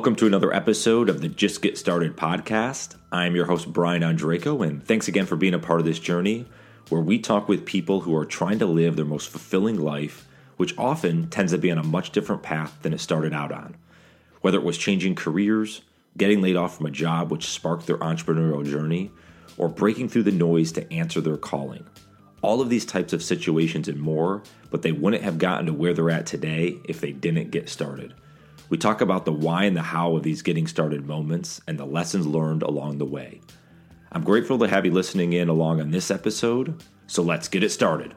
Welcome to another episode of the Just Get Started podcast. I'm your host, Brian Ondrako, and thanks again for being a part of this journey where we talk with people who are trying to live their most fulfilling life, which often tends to be on a much different path than it started out on. Whether it was changing careers, getting laid off from a job which sparked their entrepreneurial journey, or breaking through the noise to answer their calling. All of these types of situations and more, but they wouldn't have gotten to where they're at today if they didn't get started. We talk about the why and the how of these getting started moments and the lessons learned along the way. I'm grateful to have you listening in along on this episode, so let's get it started.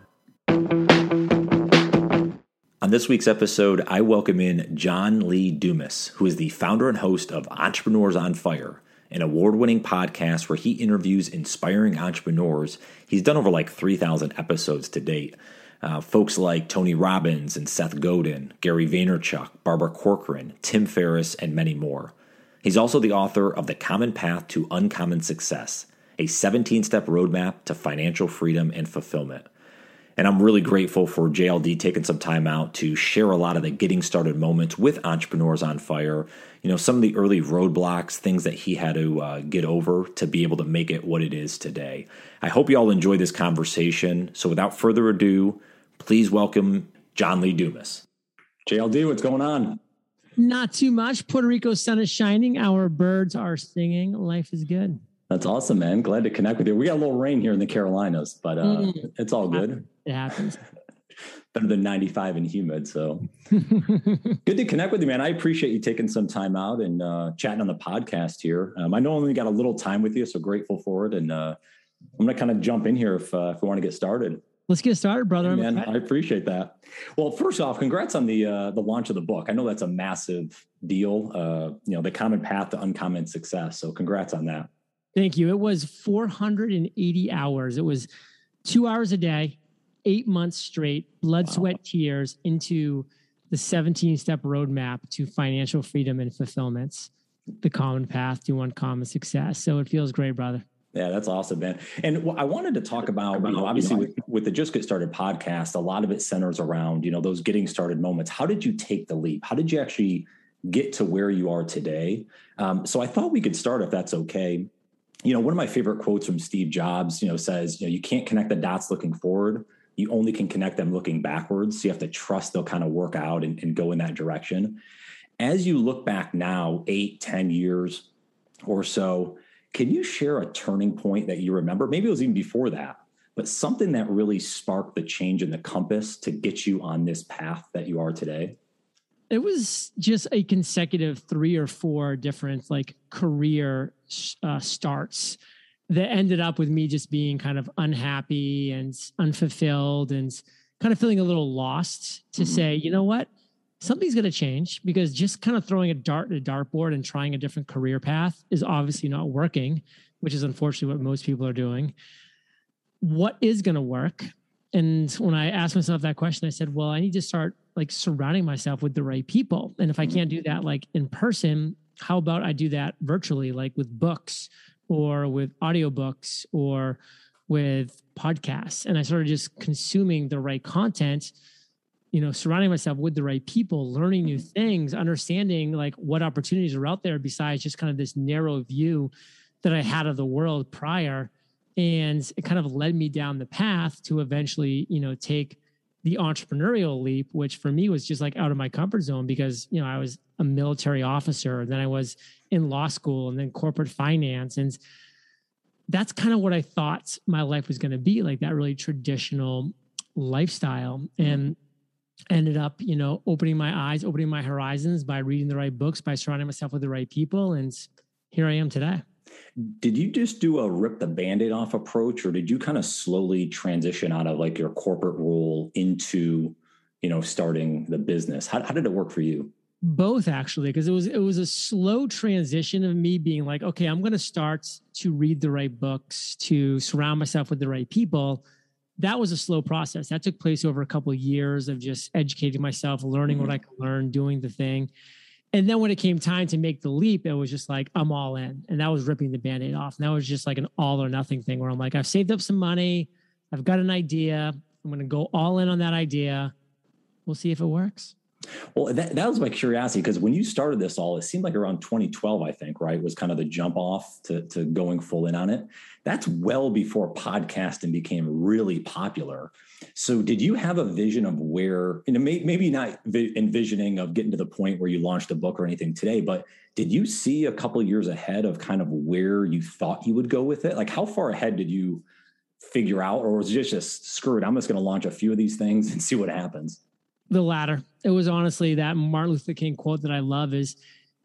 On this week's episode, I welcome in John Lee Dumas, who is the founder and host of Entrepreneurs on Fire, an award winning podcast where he interviews inspiring entrepreneurs. He's done over like 3,000 episodes to date. Uh, folks like Tony Robbins and Seth Godin, Gary Vaynerchuk, Barbara Corcoran, Tim Ferriss, and many more. He's also the author of The Common Path to Uncommon Success, a 17 step roadmap to financial freedom and fulfillment. And I'm really grateful for JLD taking some time out to share a lot of the getting started moments with Entrepreneurs on Fire. You know, some of the early roadblocks, things that he had to uh, get over to be able to make it what it is today. I hope you all enjoy this conversation. So without further ado, please welcome John Lee Dumas. JLD, what's going on? Not too much. Puerto Rico's sun is shining. Our birds are singing. Life is good. That's awesome, man. Glad to connect with you. We got a little rain here in the Carolinas, but uh, mm. it's all good. It happens. Better than 95 and humid. So good to connect with you, man. I appreciate you taking some time out and uh, chatting on the podcast here. Um, I know I only got a little time with you, so grateful for it. And uh, I'm going to kind of jump in here if, uh, if we want to get started. Let's get started, brother. man, I appreciate that. Well, first off, congrats on the uh, the launch of the book. I know that's a massive deal. Uh, you know, the common path to uncommon success. So, congrats on that. Thank you. It was 480 hours. It was two hours a day, eight months straight, blood, wow. sweat, tears into the 17 step roadmap to financial freedom and fulfillments, the common path to uncommon success. So, it feels great, brother. Yeah, that's awesome, man. And I wanted to talk about, you know, obviously with, with the Just Get Started podcast, a lot of it centers around, you know, those getting started moments. How did you take the leap? How did you actually get to where you are today? Um, so I thought we could start, if that's okay. You know, one of my favorite quotes from Steve Jobs, you know, says, you know, you can't connect the dots looking forward. You only can connect them looking backwards. So you have to trust they'll kind of work out and, and go in that direction. As you look back now, eight, ten years or so, can you share a turning point that you remember? Maybe it was even before that, but something that really sparked the change in the compass to get you on this path that you are today? It was just a consecutive three or four different like career uh, starts that ended up with me just being kind of unhappy and unfulfilled and kind of feeling a little lost to mm-hmm. say, you know what? Something's going to change because just kind of throwing a dart at a dartboard and trying a different career path is obviously not working, which is unfortunately what most people are doing. What is going to work? And when I asked myself that question, I said, well, I need to start like surrounding myself with the right people. And if I can't do mm-hmm. that like in person, how about I do that virtually, like with books or with audiobooks or with podcasts? And I started just consuming the right content you know surrounding myself with the right people learning new mm-hmm. things understanding like what opportunities are out there besides just kind of this narrow view that i had of the world prior. And it kind of led me down the path to eventually you know take the entrepreneurial leap which for me was just like out of my comfort zone because you know i was a military officer and then i was in law school and then corporate finance. And that's kind of what i thought my life was going to be like that really traditional lifestyle. And mm-hmm. Ended up, you know, opening my eyes, opening my horizons by reading the right books, by surrounding myself with the right people. And here I am today. Did you just do a rip the band-aid off approach, or did you kind of slowly transition out of like your corporate role into, you know, starting the business? How, how did it work for you? Both actually, because it was it was a slow transition of me being like, okay, I'm going to start to read the right books, to surround myself with the right people that was a slow process. That took place over a couple of years of just educating myself, learning mm-hmm. what I could learn, doing the thing. And then when it came time to make the leap, it was just like, I'm all in. And that was ripping the band aid off. And that was just like an all or nothing thing where I'm like, I've saved up some money. I've got an idea. I'm going to go all in on that idea. We'll see if it works. Well, that, that was my curiosity because when you started this all, it seemed like around 2012, I think, right, was kind of the jump off to, to going full in on it. That's well before podcasting became really popular. So, did you have a vision of where, and maybe not envisioning of getting to the point where you launched a book or anything today, but did you see a couple years ahead of kind of where you thought you would go with it? Like, how far ahead did you figure out, or was it just, just screw it? I'm just going to launch a few of these things and see what happens? The latter. It was honestly that Martin Luther King quote that I love is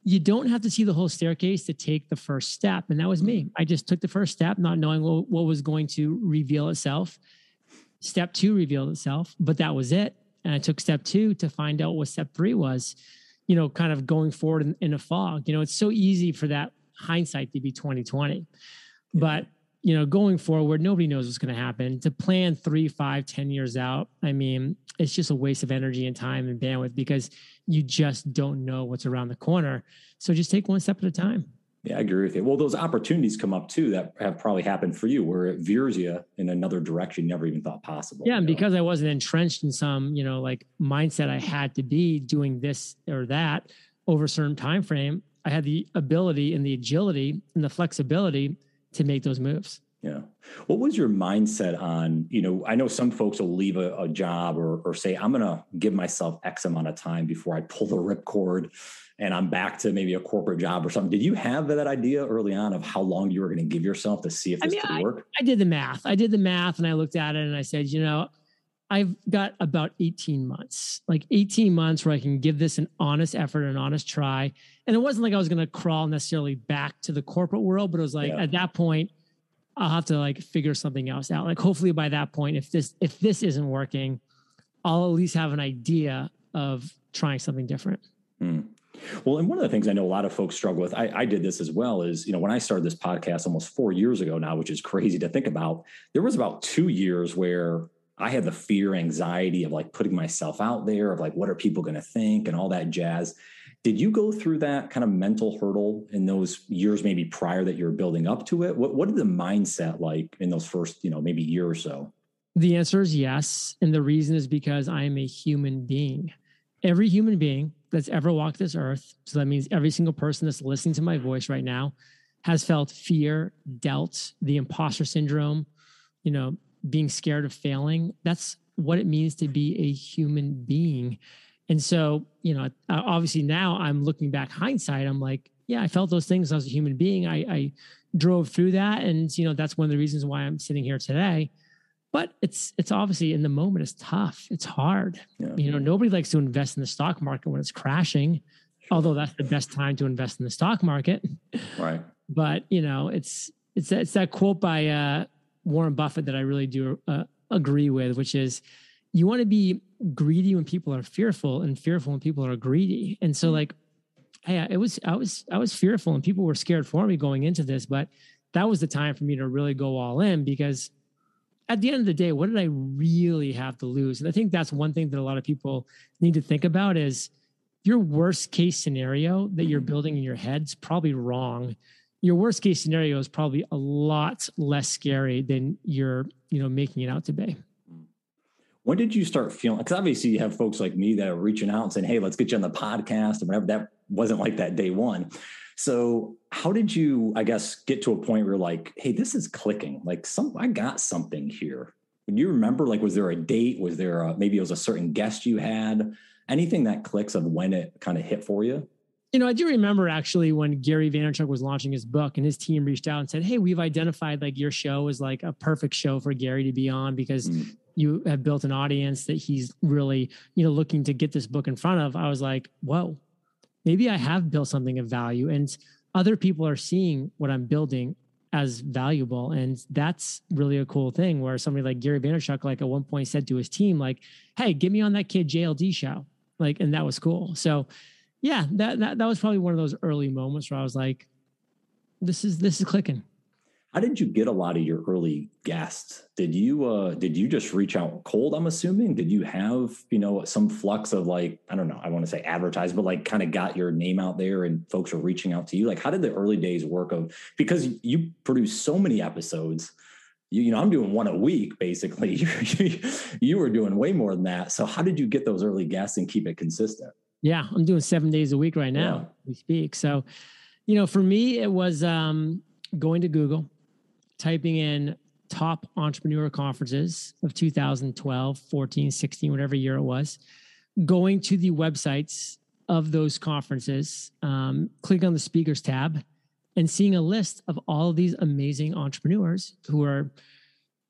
you don't have to see the whole staircase to take the first step. And that was me. I just took the first step, not knowing what, what was going to reveal itself. Step two revealed itself, but that was it. And I took step two to find out what step three was, you know, kind of going forward in, in a fog. You know, it's so easy for that hindsight to be 2020. Yeah. But you know, going forward, nobody knows what's going to happen. To plan three, five, ten years out, I mean, it's just a waste of energy and time and bandwidth because you just don't know what's around the corner. So just take one step at a time. Yeah, I agree with you. Well, those opportunities come up too that have probably happened for you where it veers you in another direction you never even thought possible. Yeah, and know? because I wasn't entrenched in some, you know, like mindset I had to be doing this or that over a certain time frame, I had the ability and the agility and the flexibility to make those moves. Yeah. What was your mindset on, you know, I know some folks will leave a, a job or, or say, I'm going to give myself X amount of time before I pull the ripcord and I'm back to maybe a corporate job or something. Did you have that idea early on of how long you were going to give yourself to see if this I mean, could I, work? I did the math. I did the math and I looked at it and I said, you know, I've got about 18 months, like 18 months where I can give this an honest effort, an honest try. And it wasn't like I was going to crawl necessarily back to the corporate world, but it was like yeah. at that point, I'll have to like figure something else out. Like hopefully by that point, if this if this isn't working, I'll at least have an idea of trying something different. Hmm. Well, and one of the things I know a lot of folks struggle with, I, I, did this as well, is you know when I started this podcast almost four years ago now, which is crazy to think about. There was about two years where I had the fear, anxiety of like putting myself out there, of like, what are people going to think and all that jazz. Did you go through that kind of mental hurdle in those years, maybe prior that you're building up to it? What, what did the mindset like in those first, you know, maybe year or so? The answer is yes. And the reason is because I am a human being. Every human being that's ever walked this earth, so that means every single person that's listening to my voice right now, has felt fear, doubt, the imposter syndrome, you know, being scared of failing. That's what it means to be a human being. And so, you know, obviously now I'm looking back hindsight, I'm like, yeah, I felt those things as a human being. I, I drove through that. And, you know, that's one of the reasons why I'm sitting here today. But it's it's obviously in the moment it's tough. It's hard. Yeah. You know, nobody likes to invest in the stock market when it's crashing, although that's the best time to invest in the stock market. Right. But you know, it's it's it's that quote by uh, Warren Buffett that I really do uh, agree with, which is you want to be greedy when people are fearful and fearful when people are greedy. And so mm-hmm. like, hey, it was, I was, I was fearful and people were scared for me going into this, but that was the time for me to really go all in because at the end of the day, what did I really have to lose? And I think that's one thing that a lot of people need to think about is your worst case scenario that you're mm-hmm. building in your head is probably wrong your worst case scenario is probably a lot less scary than you're you know making it out to be when did you start feeling because obviously you have folks like me that are reaching out and saying hey let's get you on the podcast and whatever. That wasn't like that day one. So how did you i guess get to a point where like hey this is clicking. Like some i got something here. Do you remember like was there a date? Was there a, maybe it was a certain guest you had? Anything that clicks of when it kind of hit for you? You know, I do remember actually when Gary Vaynerchuk was launching his book and his team reached out and said, Hey, we've identified like your show is like a perfect show for Gary to be on because mm. You have built an audience that he's really, you know, looking to get this book in front of. I was like, Whoa, maybe I have built something of value and other people are seeing what I'm building as valuable. And that's really a cool thing where somebody like Gary Vaynerchuk, like at one point said to his team, like, Hey, get me on that kid JLD show. Like, and that was cool. So, yeah, that, that that was probably one of those early moments where I was like, this is this is clicking. How did you get a lot of your early guests? Did you uh did you just reach out cold, I'm assuming? Did you have, you know, some flux of like, I don't know, I want to say advertise, but like kind of got your name out there and folks are reaching out to you? Like how did the early days work of because you produce so many episodes you, you know, I'm doing one a week basically. you, were doing way more than that. So how did you get those early guests and keep it consistent? Yeah, I'm doing seven days a week right now. Yeah. We speak. So, you know, for me, it was um, going to Google, typing in top entrepreneur conferences of 2012, 14, 16, whatever year it was, going to the websites of those conferences, um, click on the speakers tab, and seeing a list of all of these amazing entrepreneurs who are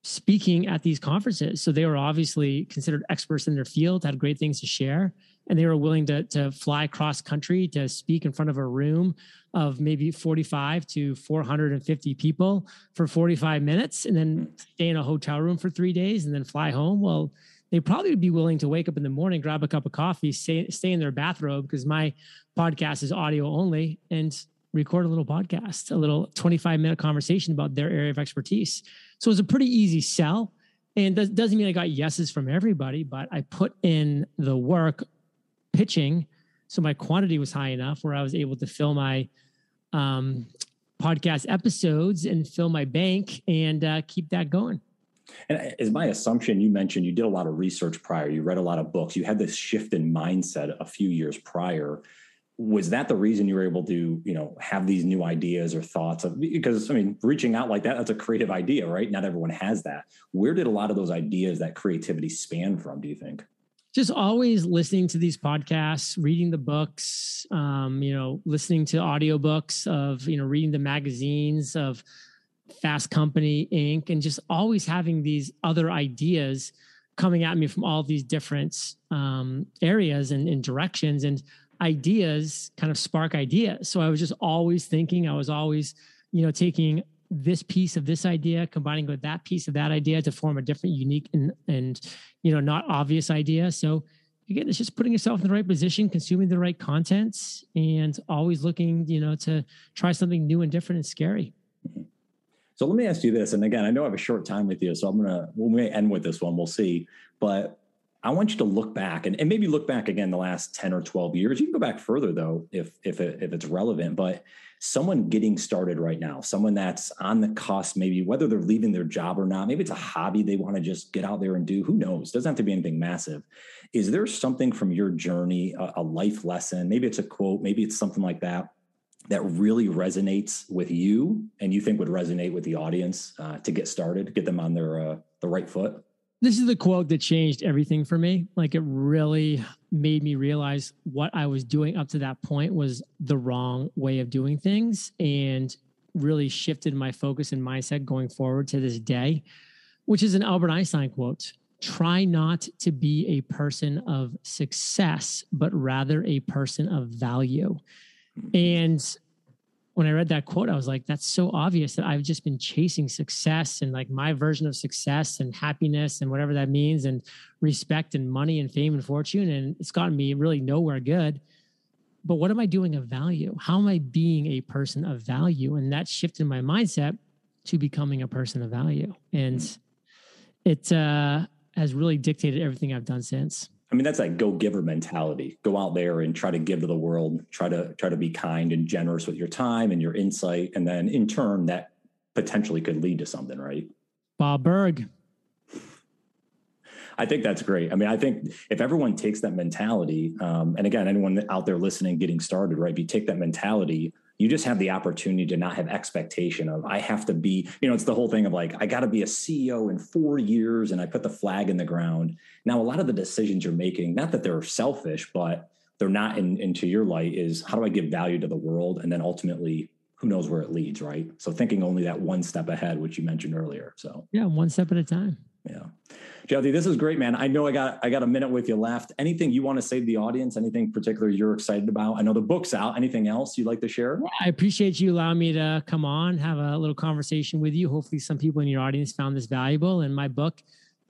speaking at these conferences. So they were obviously considered experts in their field, had great things to share, and they were willing to, to fly cross country to speak in front of a room of maybe 45 to 450 people for 45 minutes and then stay in a hotel room for three days and then fly home. Well, they probably would be willing to wake up in the morning, grab a cup of coffee, stay, stay in their bathrobe because my podcast is audio only, and record a little podcast, a little 25 minute conversation about their area of expertise. So it was a pretty easy sell. And that doesn't mean I got yeses from everybody, but I put in the work pitching. So my quantity was high enough where I was able to fill my um, podcast episodes and fill my bank and uh, keep that going. And as my assumption, you mentioned you did a lot of research prior, you read a lot of books, you had this shift in mindset a few years prior was that the reason you were able to you know have these new ideas or thoughts of because i mean reaching out like that that's a creative idea right not everyone has that where did a lot of those ideas that creativity span from do you think just always listening to these podcasts reading the books um, you know listening to audiobooks of you know reading the magazines of fast company inc and just always having these other ideas coming at me from all these different um, areas and, and directions and ideas kind of spark ideas. So I was just always thinking, I was always, you know, taking this piece of this idea, combining with that piece of that idea to form a different, unique, and and you know, not obvious idea. So again, it's just putting yourself in the right position, consuming the right content, and always looking, you know, to try something new and different and scary. So let me ask you this, and again, I know I have a short time with you, so I'm gonna we may end with this one. We'll see, but I want you to look back and, and maybe look back again the last 10 or 12 years. You can go back further though, if if it, if it's relevant, but someone getting started right now, someone that's on the cusp, maybe whether they're leaving their job or not, maybe it's a hobby they want to just get out there and do, who knows? Doesn't have to be anything massive. Is there something from your journey, a, a life lesson, maybe it's a quote, maybe it's something like that that really resonates with you and you think would resonate with the audience uh, to get started, get them on their uh, the right foot? This is the quote that changed everything for me. Like it really made me realize what I was doing up to that point was the wrong way of doing things and really shifted my focus and mindset going forward to this day, which is an Albert Einstein quote. Try not to be a person of success, but rather a person of value. Mm-hmm. And when I read that quote, I was like, that's so obvious that I've just been chasing success and like my version of success and happiness and whatever that means and respect and money and fame and fortune. And it's gotten me really nowhere good. But what am I doing of value? How am I being a person of value? And that shifted my mindset to becoming a person of value. And it uh, has really dictated everything I've done since. I mean, that's like go giver mentality. Go out there and try to give to the world. Try to try to be kind and generous with your time and your insight, and then in turn, that potentially could lead to something, right? Bob Burg. I think that's great. I mean, I think if everyone takes that mentality, um, and again, anyone out there listening, getting started, right? If you take that mentality, you just have the opportunity to not have expectation of I have to be, you know, it's the whole thing of like, I got to be a CEO in four years and I put the flag in the ground. Now, a lot of the decisions you're making, not that they're selfish, but they're not in, into your light is how do I give value to the world? And then ultimately, who knows where it leads, right? So thinking only that one step ahead, which you mentioned earlier. So yeah, one step at a time. Yeah. JLD, this is great, man. I know I got I got a minute with you left. Anything you want to say to the audience? Anything particular you're excited about? I know the book's out. Anything else you'd like to share? I appreciate you allowing me to come on, have a little conversation with you. Hopefully, some people in your audience found this valuable. And my book,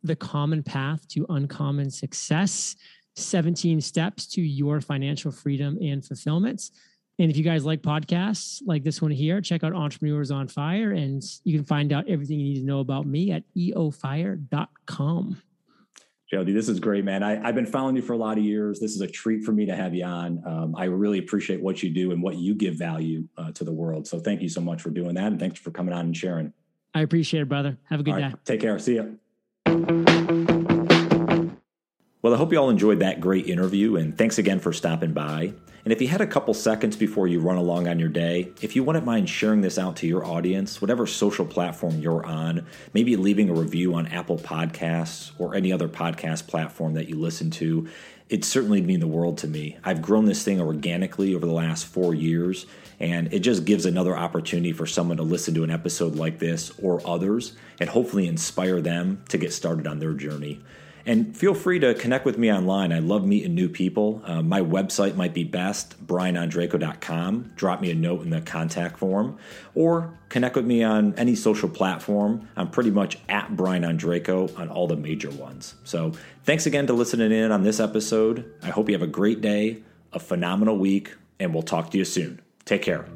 The Common Path to Uncommon Success 17 Steps to Your Financial Freedom and Fulfillment. And if you guys like podcasts like this one here, check out Entrepreneurs on Fire and you can find out everything you need to know about me at eofire.com. JLD, this is great, man. I, have been following you for a lot of years. This is a treat for me to have you on. Um, I really appreciate what you do and what you give value uh, to the world. So thank you so much for doing that. And thanks for coming on and sharing. I appreciate it, brother. Have a good day. Take care. See you. Well, I hope you all enjoyed that great interview, and thanks again for stopping by. And if you had a couple seconds before you run along on your day, if you wouldn't mind sharing this out to your audience, whatever social platform you're on, maybe leaving a review on Apple Podcasts or any other podcast platform that you listen to, it certainly mean the world to me. I've grown this thing organically over the last four years, and it just gives another opportunity for someone to listen to an episode like this or others and hopefully inspire them to get started on their journey. And feel free to connect with me online. I love meeting new people. Uh, my website might be best, brianondrako.com. Drop me a note in the contact form or connect with me on any social platform. I'm pretty much at Brian on all the major ones. So thanks again to listening in on this episode. I hope you have a great day, a phenomenal week, and we'll talk to you soon. Take care.